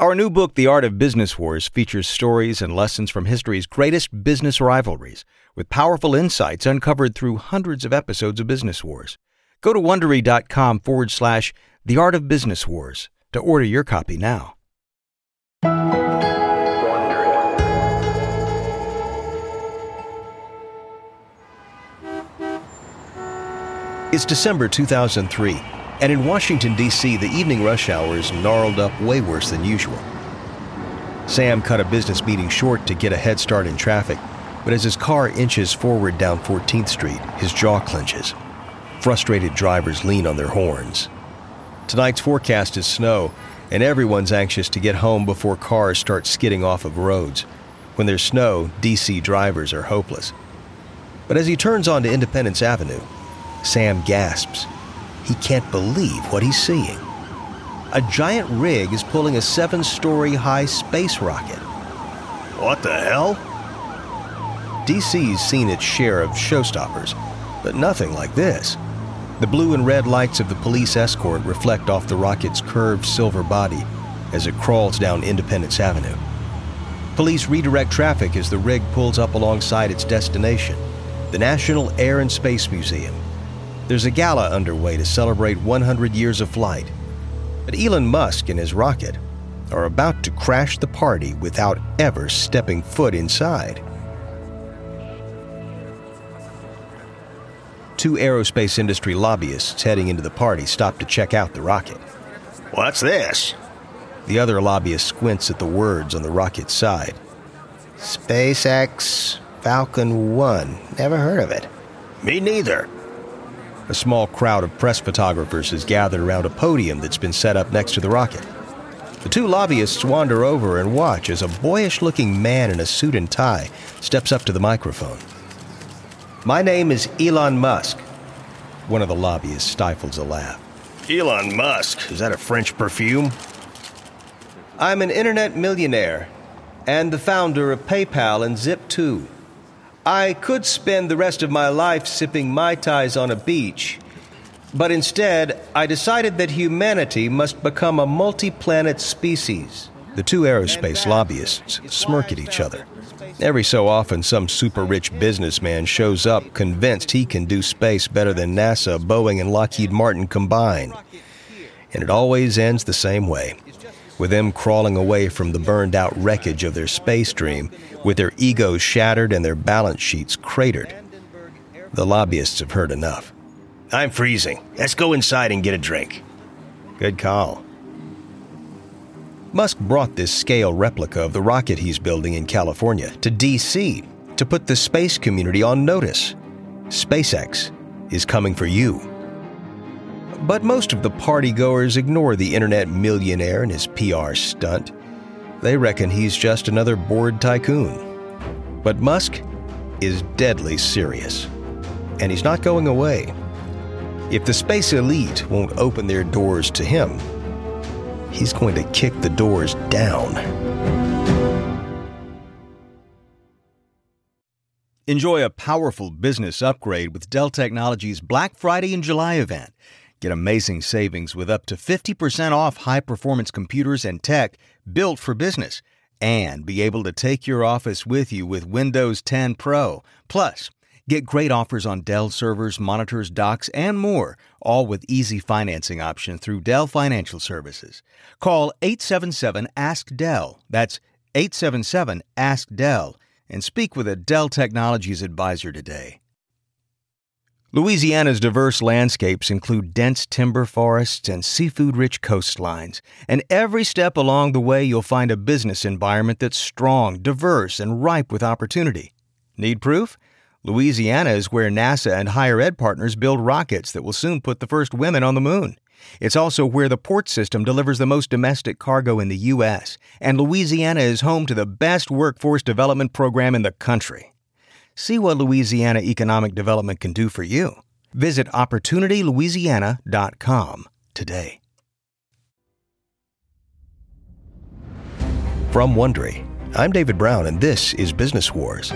Our new book, The Art of Business Wars, features stories and lessons from history's greatest business rivalries, with powerful insights uncovered through hundreds of episodes of Business Wars. Go to Wondery.com forward slash The Art of Business Wars to order your copy now. It's December 2003, and in Washington, D.C., the evening rush hour is gnarled up way worse than usual. Sam cut a business meeting short to get a head start in traffic, but as his car inches forward down 14th Street, his jaw clenches. Frustrated drivers lean on their horns. Tonight's forecast is snow, and everyone's anxious to get home before cars start skidding off of roads. When there's snow, DC drivers are hopeless. But as he turns onto Independence Avenue, Sam gasps. He can't believe what he's seeing. A giant rig is pulling a seven story high space rocket. What the hell? DC's seen its share of showstoppers, but nothing like this. The blue and red lights of the police escort reflect off the rocket's curved silver body as it crawls down Independence Avenue. Police redirect traffic as the rig pulls up alongside its destination, the National Air and Space Museum. There's a gala underway to celebrate 100 years of flight. But Elon Musk and his rocket are about to crash the party without ever stepping foot inside. Two aerospace industry lobbyists heading into the party stop to check out the rocket. What's this? The other lobbyist squints at the words on the rocket's side. SpaceX Falcon 1. Never heard of it. Me neither. A small crowd of press photographers is gathered around a podium that's been set up next to the rocket. The two lobbyists wander over and watch as a boyish looking man in a suit and tie steps up to the microphone. My name is Elon Musk. One of the lobbyists stifles a laugh. Elon Musk. Is that a French perfume? I'm an internet millionaire and the founder of PayPal and Zip2. I could spend the rest of my life sipping Mai Tais on a beach, but instead, I decided that humanity must become a multi planet species. The two aerospace lobbyists smirk at each other. Every so often, some super rich businessman shows up convinced he can do space better than NASA, Boeing, and Lockheed Martin combined. And it always ends the same way with them crawling away from the burned out wreckage of their space dream, with their egos shattered and their balance sheets cratered. The lobbyists have heard enough. I'm freezing. Let's go inside and get a drink. Good call. Musk brought this scale replica of the rocket he's building in California to D.C. to put the space community on notice. SpaceX is coming for you. But most of the partygoers ignore the internet millionaire and his PR stunt. They reckon he's just another bored tycoon. But Musk is deadly serious, and he's not going away. If the space elite won't open their doors to him, he's going to kick the doors down. Enjoy a powerful business upgrade with Dell Technologies Black Friday and July event. Get amazing savings with up to 50% off high performance computers and tech built for business, and be able to take your office with you with Windows 10 Pro. Plus, get great offers on Dell servers, monitors, docks, and more, all with easy financing option through Dell Financial Services. Call 877 Ask Dell. That's 877 Ask Dell and speak with a Dell Technologies advisor today. Louisiana's diverse landscapes include dense timber forests and seafood rich coastlines. And every step along the way, you'll find a business environment that's strong, diverse, and ripe with opportunity. Need proof? Louisiana is where NASA and higher ed partners build rockets that will soon put the first women on the moon. It's also where the port system delivers the most domestic cargo in the U.S., and Louisiana is home to the best workforce development program in the country. See what Louisiana Economic Development can do for you. Visit OpportunityLouisiana.com today. From Wondery, I'm David Brown, and this is Business Wars.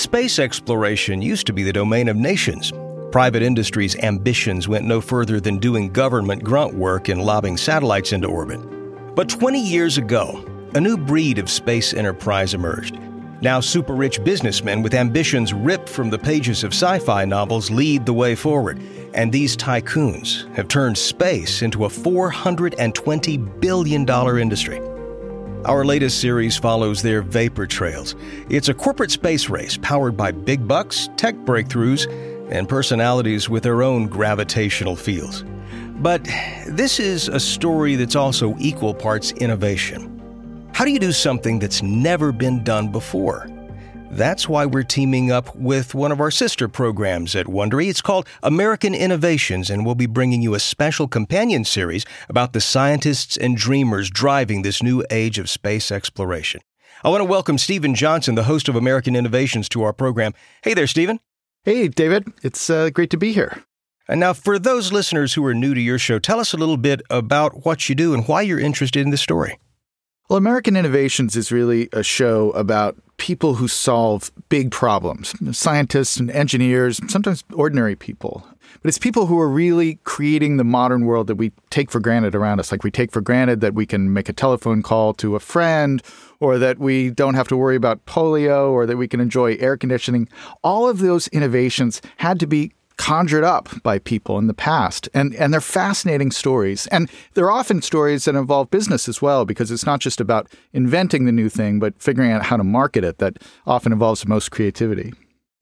Space exploration used to be the domain of nations. Private industry's ambitions went no further than doing government grunt work and lobbing satellites into orbit. But 20 years ago, a new breed of space enterprise emerged. Now, super rich businessmen with ambitions ripped from the pages of sci fi novels lead the way forward. And these tycoons have turned space into a $420 billion industry. Our latest series follows their vapor trails. It's a corporate space race powered by big bucks, tech breakthroughs, and personalities with their own gravitational fields. But this is a story that's also equal parts innovation. How do you do something that's never been done before? That's why we're teaming up with one of our sister programs at Wondery. It's called American Innovations, and we'll be bringing you a special companion series about the scientists and dreamers driving this new age of space exploration. I want to welcome Steven Johnson, the host of American Innovations, to our program. Hey there, Stephen. Hey, David. It's uh, great to be here. And now, for those listeners who are new to your show, tell us a little bit about what you do and why you're interested in this story. Well, American Innovations is really a show about people who solve big problems scientists and engineers, sometimes ordinary people. But it's people who are really creating the modern world that we take for granted around us. Like we take for granted that we can make a telephone call to a friend, or that we don't have to worry about polio, or that we can enjoy air conditioning. All of those innovations had to be conjured up by people in the past. And, and they're fascinating stories. And they're often stories that involve business as well, because it's not just about inventing the new thing, but figuring out how to market it that often involves the most creativity.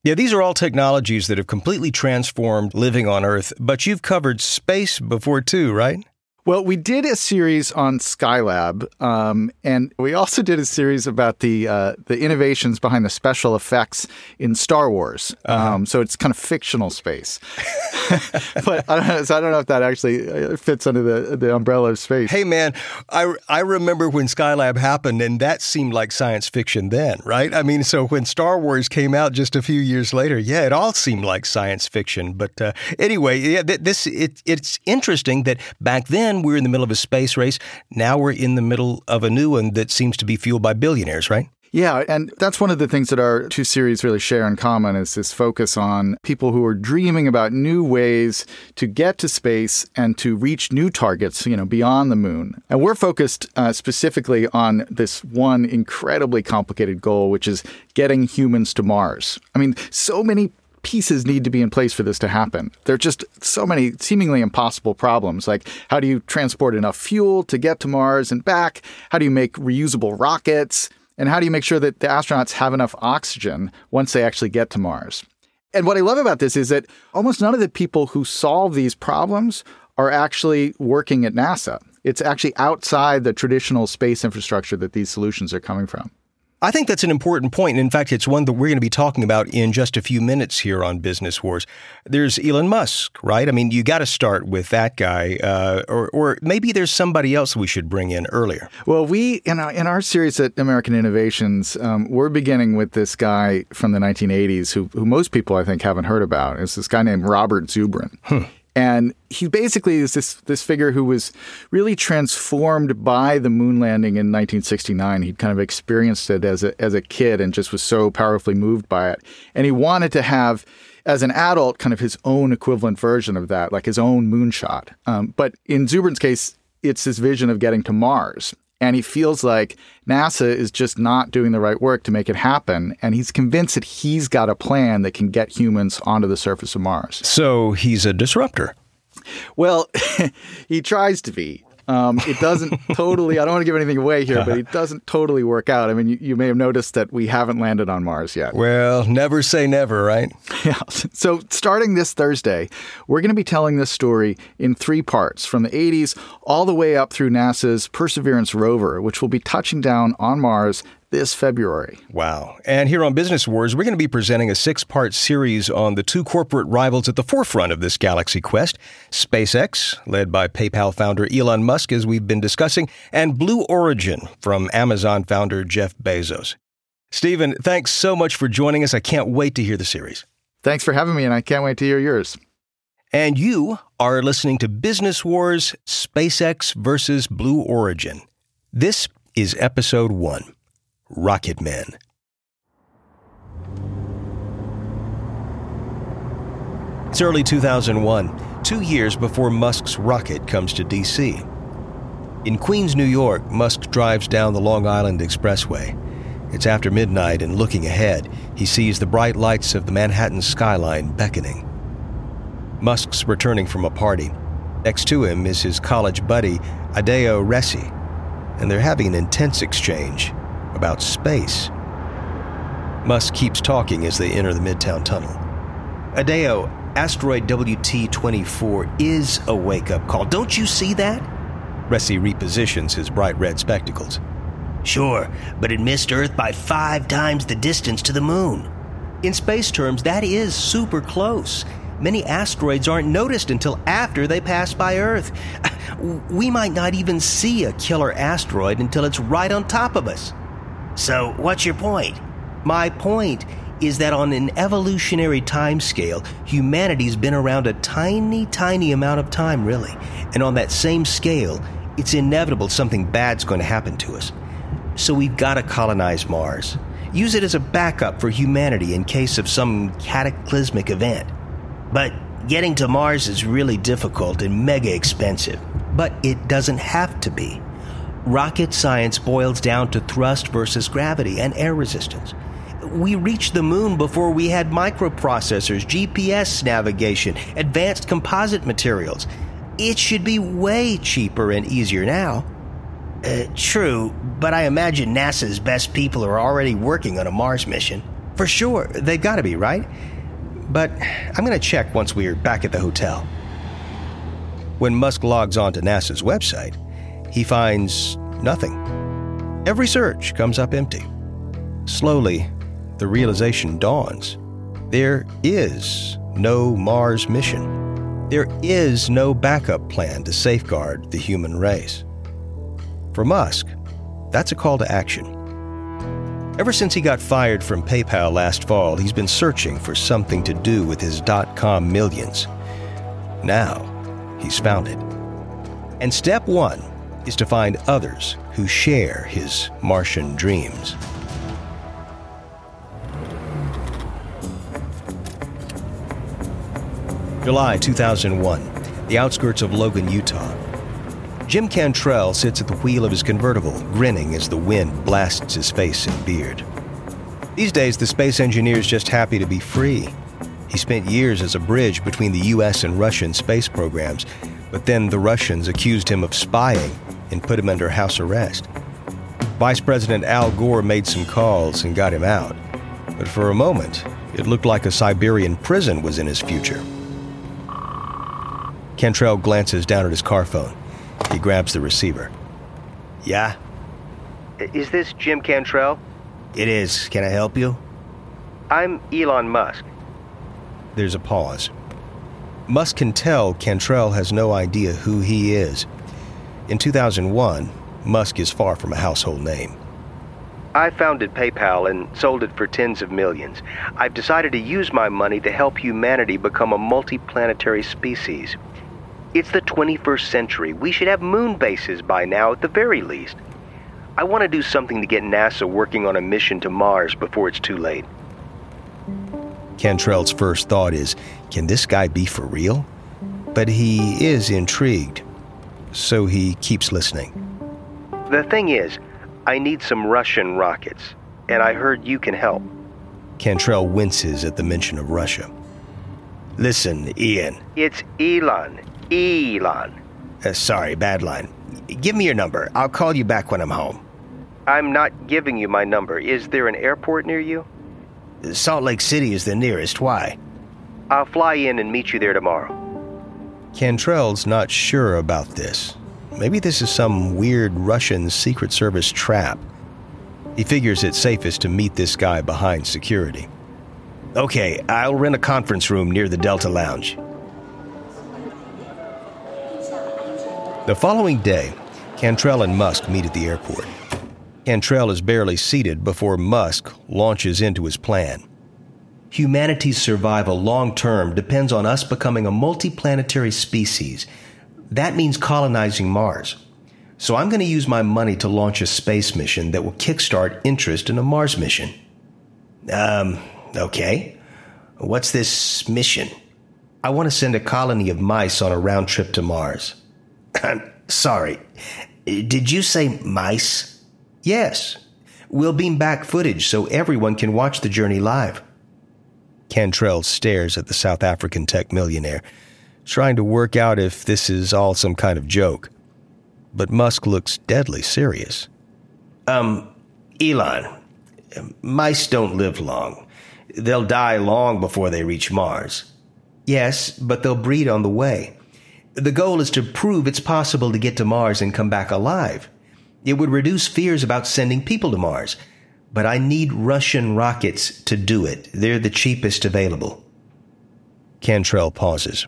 Yeah, these are all technologies that have completely transformed living on Earth, but you've covered space before too, right? Well, we did a series on Skylab, um, and we also did a series about the uh, the innovations behind the special effects in Star Wars. Uh-huh. Um, so it's kind of fictional space. but I don't, know, so I don't know if that actually uh, fits under the the umbrella of space. Hey, man, I I remember when Skylab happened, and that seemed like science fiction then, right? I mean, so when Star Wars came out just a few years later, yeah, it all seemed like science fiction. But uh, anyway, yeah, this it, it's interesting that back then we were in the middle of a space race. Now we're in the middle of a new one that seems to be fueled by billionaires, right? Yeah, and that's one of the things that our two series really share in common is this focus on people who are dreaming about new ways to get to space and to reach new targets, you know, beyond the moon. And we're focused uh, specifically on this one incredibly complicated goal, which is getting humans to Mars. I mean, so many pieces need to be in place for this to happen. There are just so many seemingly impossible problems. Like, how do you transport enough fuel to get to Mars and back? How do you make reusable rockets? And how do you make sure that the astronauts have enough oxygen once they actually get to Mars? And what I love about this is that almost none of the people who solve these problems are actually working at NASA. It's actually outside the traditional space infrastructure that these solutions are coming from. I think that's an important point. And in fact, it's one that we're going to be talking about in just a few minutes here on Business Wars. There's Elon Musk, right? I mean, you got to start with that guy, uh, or, or maybe there's somebody else we should bring in earlier. Well, we in our, in our series at American Innovations, um, we're beginning with this guy from the 1980s, who, who most people I think haven't heard about. It's this guy named Robert Zubrin. Hmm. And he basically is this this figure who was really transformed by the moon landing in 1969. He'd kind of experienced it as a as a kid and just was so powerfully moved by it. And he wanted to have as an adult, kind of his own equivalent version of that, like his own moonshot. Um, but in Zubrin's case, it's this vision of getting to Mars. And he feels like NASA is just not doing the right work to make it happen. And he's convinced that he's got a plan that can get humans onto the surface of Mars. So he's a disruptor. Well, he tries to be. Um, it doesn't totally, I don't want to give anything away here, but it doesn't totally work out. I mean, you, you, may have noticed that we haven't landed on Mars yet. Well, never say never, right? Yeah. So, starting this Thursday, we're going to be telling this story in three parts from the 80s all the way up through NASA's Perseverance rover, which will be touching down on Mars this February. Wow. And here on Business Wars, we're going to be presenting a six part series on the two corporate rivals at the forefront of this galaxy quest SpaceX, led by PayPal founder Elon Musk, as we've been discussing, and Blue Origin from Amazon founder Jeff Bezos. Steven, thanks so much for joining us. I can't wait to hear the series. Thanks for having me, and I can't wait to hear yours. And you are listening to Business Wars SpaceX versus Blue Origin. This is episode one. Rocket Men. It's early 2001, two years before Musk's rocket comes to D.C. In Queens, New York, Musk drives down the Long Island Expressway. It's after midnight, and looking ahead, he sees the bright lights of the Manhattan skyline beckoning. Musk's returning from a party. Next to him is his college buddy, Adeo Ressi, and they're having an intense exchange about space. Musk keeps talking as they enter the Midtown Tunnel. Adeo, asteroid WT 24 is a wake up call. Don't you see that? Ressi repositions his bright red spectacles. Sure, but it missed Earth by five times the distance to the moon. In space terms, that is super close. Many asteroids aren't noticed until after they pass by Earth. We might not even see a killer asteroid until it's right on top of us. So, what's your point? My point is that on an evolutionary time scale, humanity's been around a tiny, tiny amount of time, really. And on that same scale, it's inevitable something bad's going to happen to us. So we've got to colonize Mars. Use it as a backup for humanity in case of some cataclysmic event. But getting to Mars is really difficult and mega expensive. But it doesn't have to be. Rocket science boils down to thrust versus gravity and air resistance. We reached the moon before we had microprocessors, GPS navigation, advanced composite materials. It should be way cheaper and easier now. Uh, true, but I imagine NASA's best people are already working on a Mars mission. For sure, they've got to be, right? But I'm going to check once we're back at the hotel. When Musk logs onto NASA's website, he finds nothing. Every search comes up empty. Slowly, the realization dawns there is no Mars mission. There is no backup plan to safeguard the human race. For Musk, that's a call to action. Ever since he got fired from PayPal last fall, he's been searching for something to do with his dot com millions. Now, he's found it. And step one is to find others who share his Martian dreams. July 2001, the outskirts of Logan, Utah. Jim Cantrell sits at the wheel of his convertible, grinning as the wind blasts his face and beard. These days, the space engineer is just happy to be free. He spent years as a bridge between the US and Russian space programs, but then the Russians accused him of spying and put him under house arrest. Vice President Al Gore made some calls and got him out, but for a moment, it looked like a Siberian prison was in his future. Cantrell glances down at his car phone. He grabs the receiver. Yeah? Is this Jim Cantrell? It is. Can I help you? I'm Elon Musk. There's a pause. Musk can tell Cantrell has no idea who he is. In 2001, Musk is far from a household name. I founded PayPal and sold it for tens of millions. I've decided to use my money to help humanity become a multiplanetary species. It's the 21st century. We should have moon bases by now at the very least. I want to do something to get NASA working on a mission to Mars before it's too late. Cantrell's first thought is can this guy be for real? But he is intrigued, so he keeps listening. The thing is, I need some Russian rockets, and I heard you can help. Cantrell winces at the mention of Russia. Listen, Ian. It's Elon. Elon. Uh, sorry, bad line. Give me your number. I'll call you back when I'm home. I'm not giving you my number. Is there an airport near you? Salt Lake City is the nearest. Why? I'll fly in and meet you there tomorrow. Cantrell's not sure about this. Maybe this is some weird Russian Secret Service trap. He figures it's safest to meet this guy behind security. Okay, I'll rent a conference room near the Delta Lounge. The following day, Cantrell and Musk meet at the airport. Cantrell is barely seated before Musk launches into his plan. Humanity's survival long term depends on us becoming a multiplanetary species. That means colonizing Mars. So I'm going to use my money to launch a space mission that will kickstart interest in a Mars mission. Um, okay. What's this mission? I want to send a colony of mice on a round trip to Mars. Sorry, did you say mice? Yes. We'll beam back footage so everyone can watch the journey live. Cantrell stares at the South African tech millionaire, trying to work out if this is all some kind of joke. But Musk looks deadly serious. Um, Elon, mice don't live long. They'll die long before they reach Mars. Yes, but they'll breed on the way. The goal is to prove it's possible to get to Mars and come back alive. It would reduce fears about sending people to Mars. But I need Russian rockets to do it. They're the cheapest available. Cantrell pauses.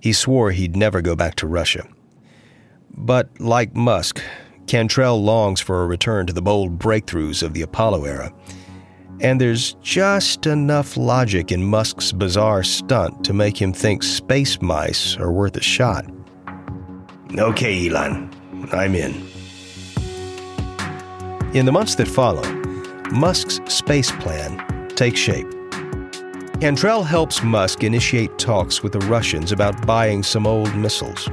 He swore he'd never go back to Russia. But like Musk, Cantrell longs for a return to the bold breakthroughs of the Apollo era. And there's just enough logic in Musk's bizarre stunt to make him think space mice are worth a shot. Okay, Elon, I'm in. In the months that follow, Musk's space plan takes shape. Cantrell helps Musk initiate talks with the Russians about buying some old missiles.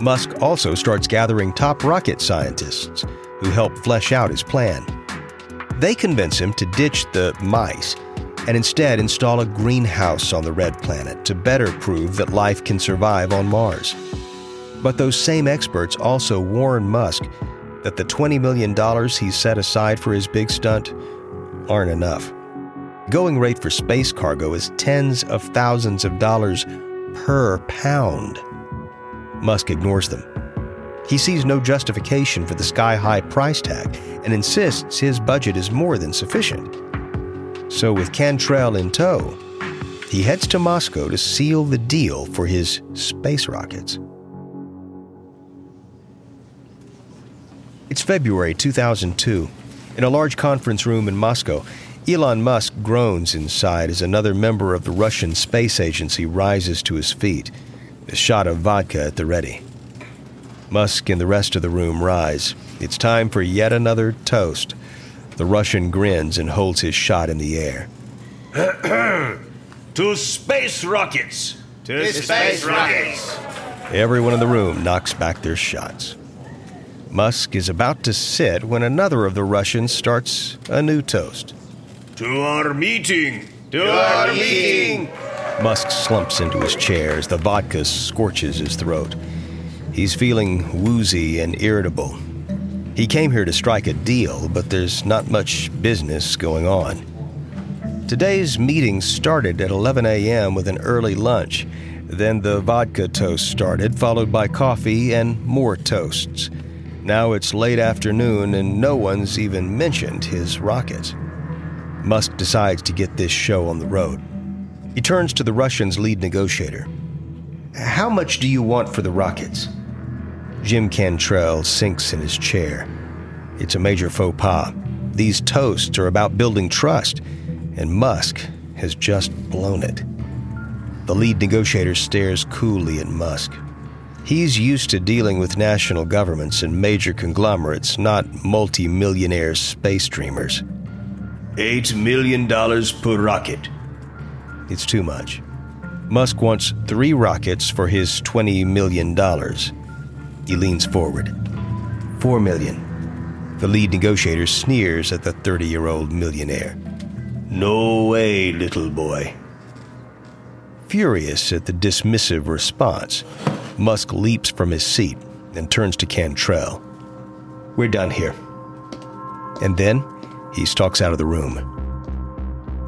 Musk also starts gathering top rocket scientists who help flesh out his plan. They convince him to ditch the mice and instead install a greenhouse on the red planet to better prove that life can survive on Mars. But those same experts also warn Musk that the $20 million he set aside for his big stunt aren't enough. Going rate for space cargo is tens of thousands of dollars per pound. Musk ignores them. He sees no justification for the sky high price tag and insists his budget is more than sufficient. So, with Cantrell in tow, he heads to Moscow to seal the deal for his space rockets. It's February 2002. In a large conference room in Moscow, Elon Musk groans inside as another member of the Russian space agency rises to his feet, a shot of vodka at the ready. Musk and the rest of the room rise. It's time for yet another toast. The Russian grins and holds his shot in the air. to space rockets! To, to space, space rockets! Everyone in the room knocks back their shots. Musk is about to sit when another of the Russians starts a new toast. To our meeting! To, to our, our meeting. meeting! Musk slumps into his chair as the vodka scorches his throat. He's feeling woozy and irritable. He came here to strike a deal, but there's not much business going on. Today's meeting started at 11 a.m. with an early lunch. Then the vodka toast started, followed by coffee and more toasts. Now it's late afternoon and no one's even mentioned his rockets. Musk decides to get this show on the road. He turns to the Russian's lead negotiator. How much do you want for the rockets? Jim Cantrell sinks in his chair. It's a major faux pas. These toasts are about building trust, and Musk has just blown it. The lead negotiator stares coolly at Musk. He's used to dealing with national governments and major conglomerates, not multi-millionaire space dreamers. Eight million dollars per rocket. It's too much. Musk wants three rockets for his $20 million. He leans forward. Four million. The lead negotiator sneers at the 30 year old millionaire. No way, little boy. Furious at the dismissive response, Musk leaps from his seat and turns to Cantrell. We're done here. And then he stalks out of the room.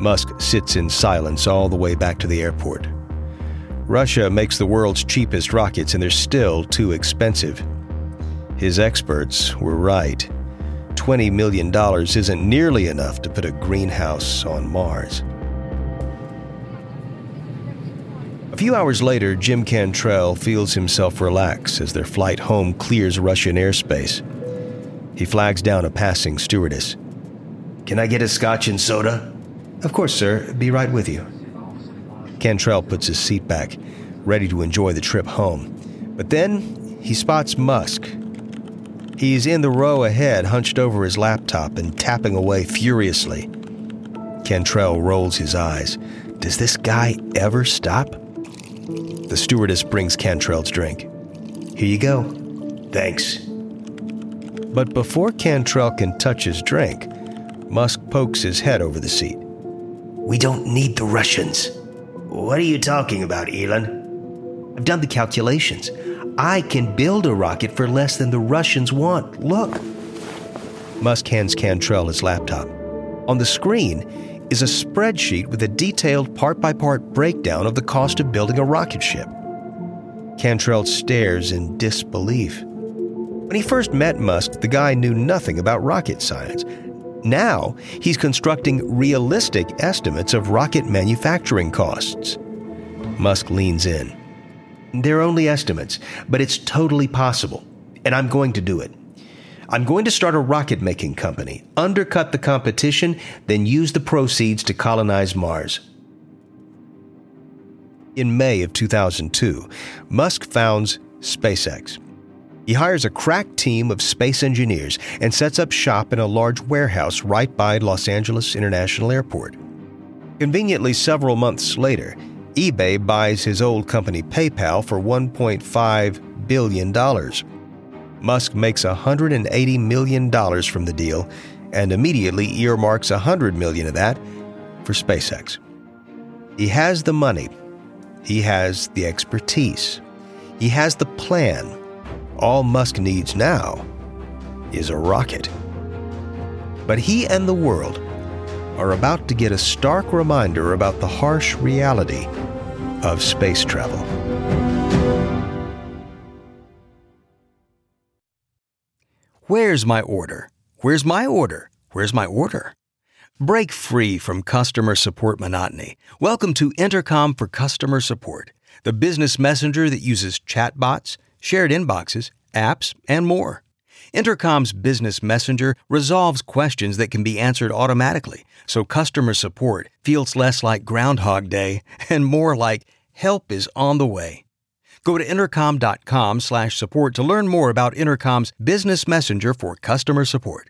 Musk sits in silence all the way back to the airport. Russia makes the world's cheapest rockets, and they're still too expensive. His experts were right. $20 million isn't nearly enough to put a greenhouse on Mars. Few hours later, Jim Cantrell feels himself relax as their flight home clears Russian airspace. He flags down a passing stewardess. Can I get a scotch and soda? Of course, sir. Be right with you. Cantrell puts his seat back, ready to enjoy the trip home. But then he spots Musk. He's in the row ahead, hunched over his laptop and tapping away furiously. Cantrell rolls his eyes. Does this guy ever stop? The stewardess brings Cantrell's drink. Here you go. Thanks. But before Cantrell can touch his drink, Musk pokes his head over the seat. We don't need the Russians. What are you talking about, Elon? I've done the calculations. I can build a rocket for less than the Russians want. Look. Musk hands Cantrell his laptop. On the screen is a spreadsheet with a detailed part by part breakdown of the cost of building a rocket ship. Cantrell stares in disbelief. When he first met Musk, the guy knew nothing about rocket science. Now, he's constructing realistic estimates of rocket manufacturing costs. Musk leans in. They're only estimates, but it's totally possible, and I'm going to do it. I'm going to start a rocket making company, undercut the competition, then use the proceeds to colonize Mars. In May of 2002, Musk founds SpaceX. He hires a crack team of space engineers and sets up shop in a large warehouse right by Los Angeles International Airport. Conveniently, several months later, eBay buys his old company PayPal for $1.5 billion. Musk makes $180 million from the deal and immediately earmarks $100 million of that for SpaceX. He has the money, he has the expertise, he has the plan. All Musk needs now is a rocket. But he and the world are about to get a stark reminder about the harsh reality of space travel. Where's my order? Where's my order? Where's my order? Break free from customer support monotony. Welcome to Intercom for Customer Support, the business messenger that uses chatbots, shared inboxes, apps, and more. Intercom's business messenger resolves questions that can be answered automatically, so customer support feels less like Groundhog Day and more like help is on the way. Go to intercom.com slash support to learn more about Intercom's business messenger for customer support.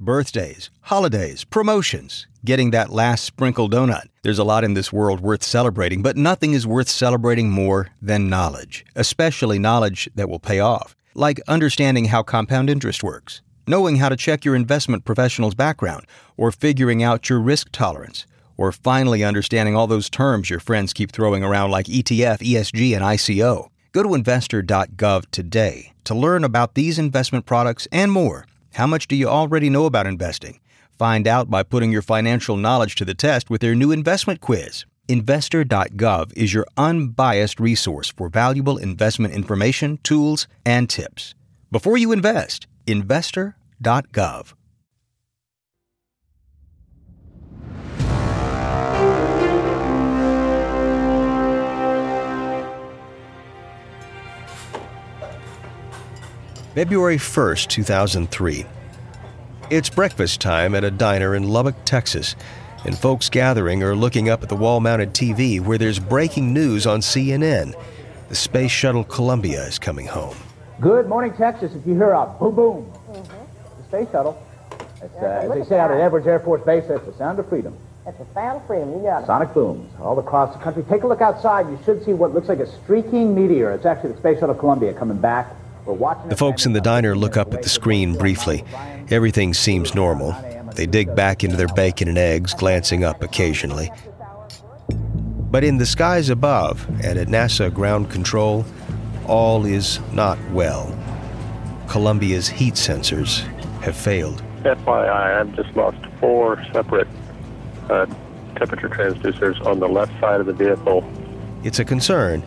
Birthdays, holidays, promotions, getting that last sprinkle donut. There's a lot in this world worth celebrating, but nothing is worth celebrating more than knowledge, especially knowledge that will pay off, like understanding how compound interest works, knowing how to check your investment professional's background, or figuring out your risk tolerance, or finally understanding all those terms your friends keep throwing around like ETF, ESG, and ICO. Go to investor.gov today to learn about these investment products and more. How much do you already know about investing? Find out by putting your financial knowledge to the test with their new investment quiz. Investor.gov is your unbiased resource for valuable investment information, tools, and tips. Before you invest, investor.gov. February 1st, 2003. It's breakfast time at a diner in Lubbock, Texas, and folks gathering are looking up at the wall mounted TV where there's breaking news on CNN. The Space Shuttle Columbia is coming home. Good morning, Texas. If you hear a boom boom, the Space Shuttle. It's, uh, as they say out at Edwards Air Force Base, that's the sound of freedom. That's the sound of freedom. You got it. Sonic booms all across the country. Take a look outside. You should see what looks like a streaking meteor. It's actually the Space Shuttle Columbia coming back. We're watching The folks in the diner look up at the screen briefly. Everything seems normal. They dig back into their bacon and eggs, glancing up occasionally. But in the skies above and at NASA ground control, all is not well. Columbia's heat sensors have failed. FYI, I've just lost four separate uh, temperature transducers on the left side of the vehicle. It's a concern,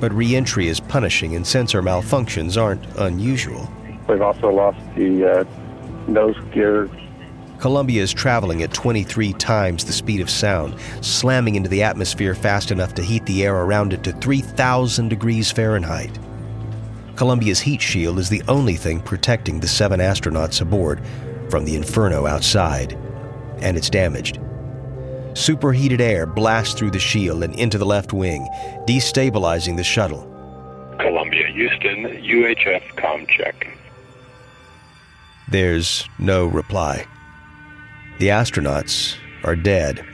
but reentry is punishing and sensor malfunctions aren't unusual. We've also lost the uh, nose gear. Columbia is traveling at 23 times the speed of sound, slamming into the atmosphere fast enough to heat the air around it to 3,000 degrees Fahrenheit. Columbia's heat shield is the only thing protecting the seven astronauts aboard from the inferno outside, and it's damaged. Superheated air blasts through the shield and into the left wing, destabilizing the shuttle. Columbia, Houston, UHF com check. There's no reply. The astronauts are dead,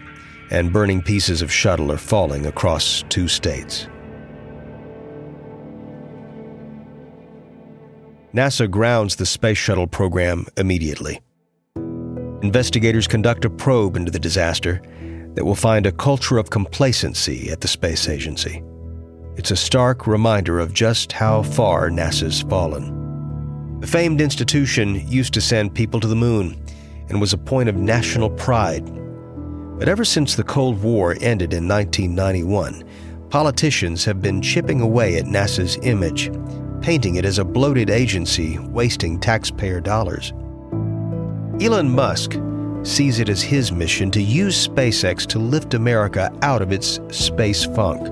and burning pieces of shuttle are falling across two states. NASA grounds the space shuttle program immediately. Investigators conduct a probe into the disaster that will find a culture of complacency at the space agency. It's a stark reminder of just how far NASA's fallen. The famed institution used to send people to the moon and was a point of national pride. But ever since the Cold War ended in 1991, politicians have been chipping away at NASA's image, painting it as a bloated agency wasting taxpayer dollars. Elon Musk sees it as his mission to use SpaceX to lift America out of its space funk.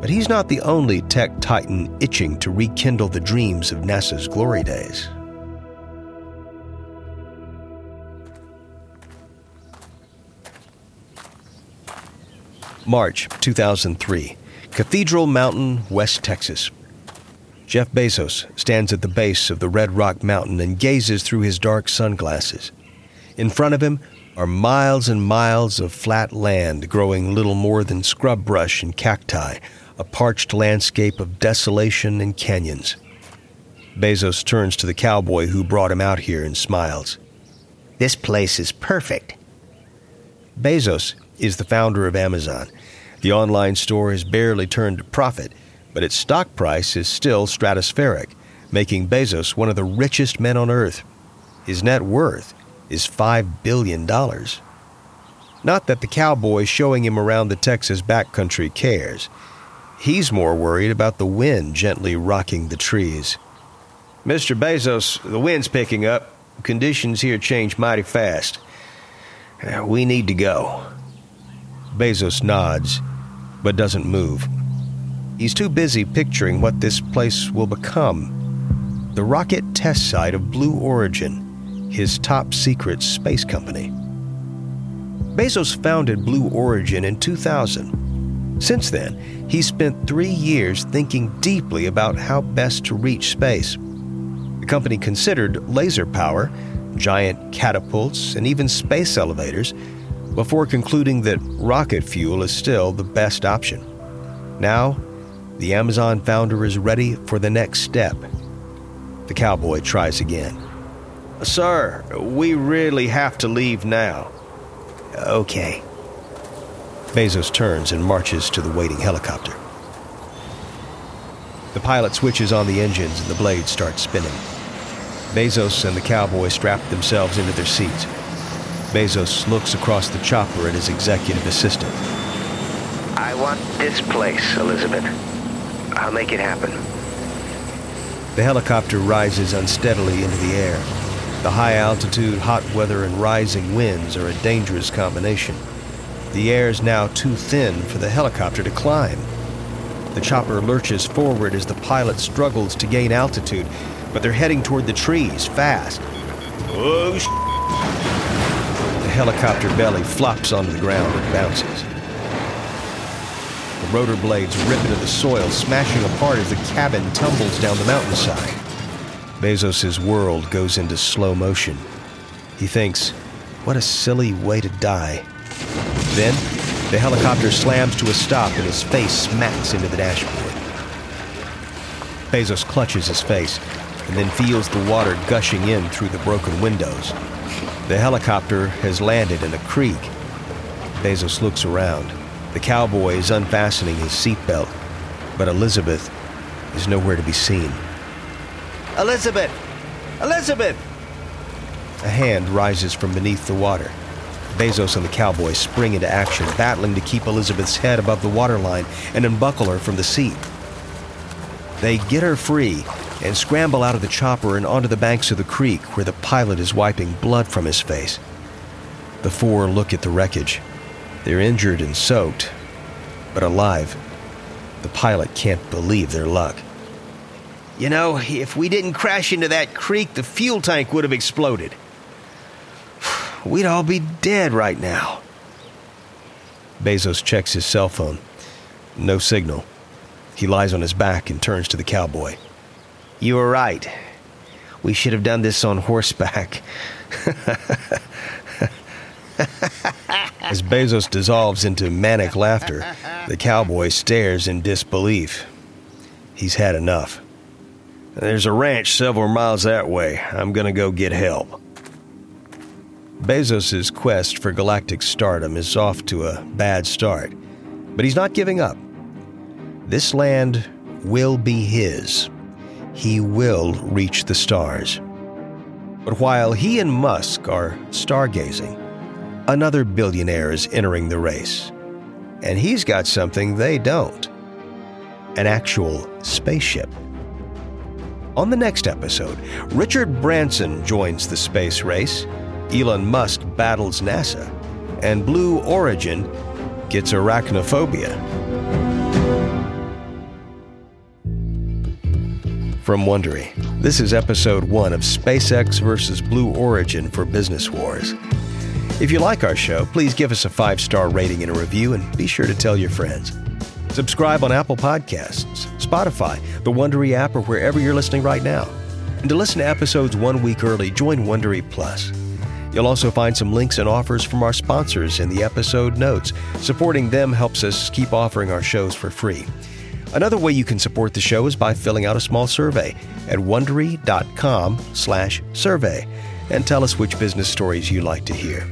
But he's not the only tech titan itching to rekindle the dreams of NASA's glory days. March 2003, Cathedral Mountain, West Texas. Jeff Bezos stands at the base of the Red Rock Mountain and gazes through his dark sunglasses. In front of him are miles and miles of flat land growing little more than scrub brush and cacti, a parched landscape of desolation and canyons. Bezos turns to the cowboy who brought him out here and smiles. This place is perfect. Bezos is the founder of Amazon. The online store has barely turned a profit, but its stock price is still stratospheric, making Bezos one of the richest men on earth. His net worth is $5 billion. Not that the cowboy showing him around the Texas backcountry cares. He's more worried about the wind gently rocking the trees. Mr. Bezos, the wind's picking up. Conditions here change mighty fast. Uh, we need to go. Bezos nods, but doesn't move. He's too busy picturing what this place will become the rocket test site of Blue Origin, his top secret space company. Bezos founded Blue Origin in 2000. Since then, he's spent three years thinking deeply about how best to reach space. The company considered laser power, giant catapults, and even space elevators before concluding that rocket fuel is still the best option. Now, the Amazon founder is ready for the next step. The cowboy tries again. Sir, we really have to leave now. Okay. Bezos turns and marches to the waiting helicopter. The pilot switches on the engines and the blades start spinning. Bezos and the cowboy strap themselves into their seats. Bezos looks across the chopper at his executive assistant. I want this place, Elizabeth. I'll make it happen. The helicopter rises unsteadily into the air. The high altitude, hot weather, and rising winds are a dangerous combination. The air is now too thin for the helicopter to climb. The chopper lurches forward as the pilot struggles to gain altitude, but they're heading toward the trees fast. Oh, sh- The helicopter belly flops onto the ground and bounces. The rotor blades rip into the soil, smashing apart as the cabin tumbles down the mountainside. Bezos' world goes into slow motion. He thinks, what a silly way to die. Then, the helicopter slams to a stop and his face smacks into the dashboard. Bezos clutches his face and then feels the water gushing in through the broken windows. The helicopter has landed in a creek. Bezos looks around. The cowboy is unfastening his seatbelt, but Elizabeth is nowhere to be seen. Elizabeth! Elizabeth! A hand rises from beneath the water. Bezos and the cowboy spring into action, battling to keep Elizabeth's head above the waterline and unbuckle her from the seat. They get her free and scramble out of the chopper and onto the banks of the creek where the pilot is wiping blood from his face. The four look at the wreckage. They're injured and soaked, but alive. The pilot can't believe their luck. You know, if we didn't crash into that creek, the fuel tank would have exploded. We'd all be dead right now. Bezos checks his cell phone. No signal. He lies on his back and turns to the cowboy. You were right. We should have done this on horseback. As Bezos dissolves into manic laughter, the cowboy stares in disbelief. He's had enough. There's a ranch several miles that way. I'm gonna go get help. Bezos' quest for galactic stardom is off to a bad start, but he's not giving up. This land will be his. He will reach the stars. But while he and Musk are stargazing, another billionaire is entering the race. And he's got something they don't an actual spaceship. On the next episode, Richard Branson joins the space race, Elon Musk battles NASA, and Blue Origin gets arachnophobia. From Wondery, this is episode one of SpaceX versus Blue Origin for Business Wars. If you like our show, please give us a five star rating and a review, and be sure to tell your friends. Subscribe on Apple Podcasts, Spotify, the Wondery app, or wherever you're listening right now. And to listen to episodes one week early, join Wondery Plus. You'll also find some links and offers from our sponsors in the episode notes. Supporting them helps us keep offering our shows for free. Another way you can support the show is by filling out a small survey at wondery.com/survey and tell us which business stories you like to hear.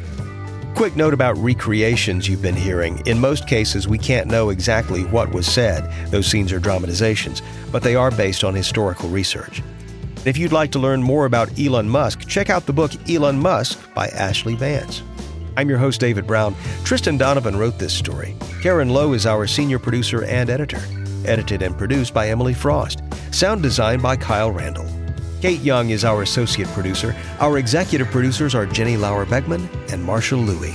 Quick note about recreations you've been hearing. In most cases, we can't know exactly what was said. Those scenes are dramatizations, but they are based on historical research. If you'd like to learn more about Elon Musk, check out the book Elon Musk by Ashlee Vance. I'm your host, David Brown. Tristan Donovan wrote this story. Karen Lowe is our senior producer and editor. Edited and produced by Emily Frost. Sound design by Kyle Randall. Kate Young is our associate producer. Our executive producers are Jenny Lauer Beckman and Marshall Louie.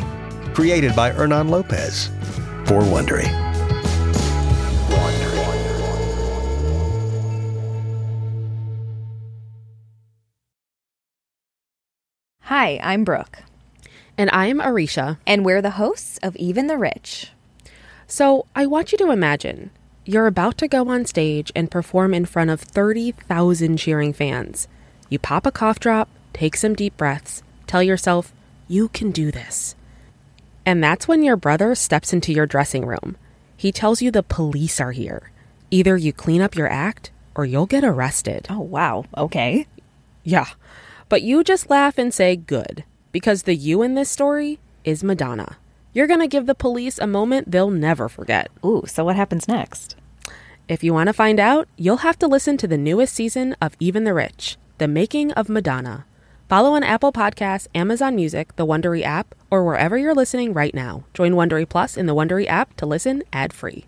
Created by Hernan Lopez. For Wondery. Hi, I'm Brooke. And I'm Aricia. And we're the hosts of Even the Rich. So I want you to imagine you're about to go on stage and perform in front of 30,000 cheering fans. You pop a cough drop, take some deep breaths, tell yourself, you can do this. And that's when your brother steps into your dressing room. He tells you the police are here. Either you clean up your act or you'll get arrested. Oh, wow. Okay. Yeah. But you just laugh and say, good, because the you in this story is Madonna. You're going to give the police a moment they'll never forget. Ooh, so what happens next? If you want to find out, you'll have to listen to the newest season of Even the Rich, The Making of Madonna. Follow on Apple Podcasts, Amazon Music, the Wondery app, or wherever you're listening right now. Join Wondery Plus in the Wondery app to listen ad-free.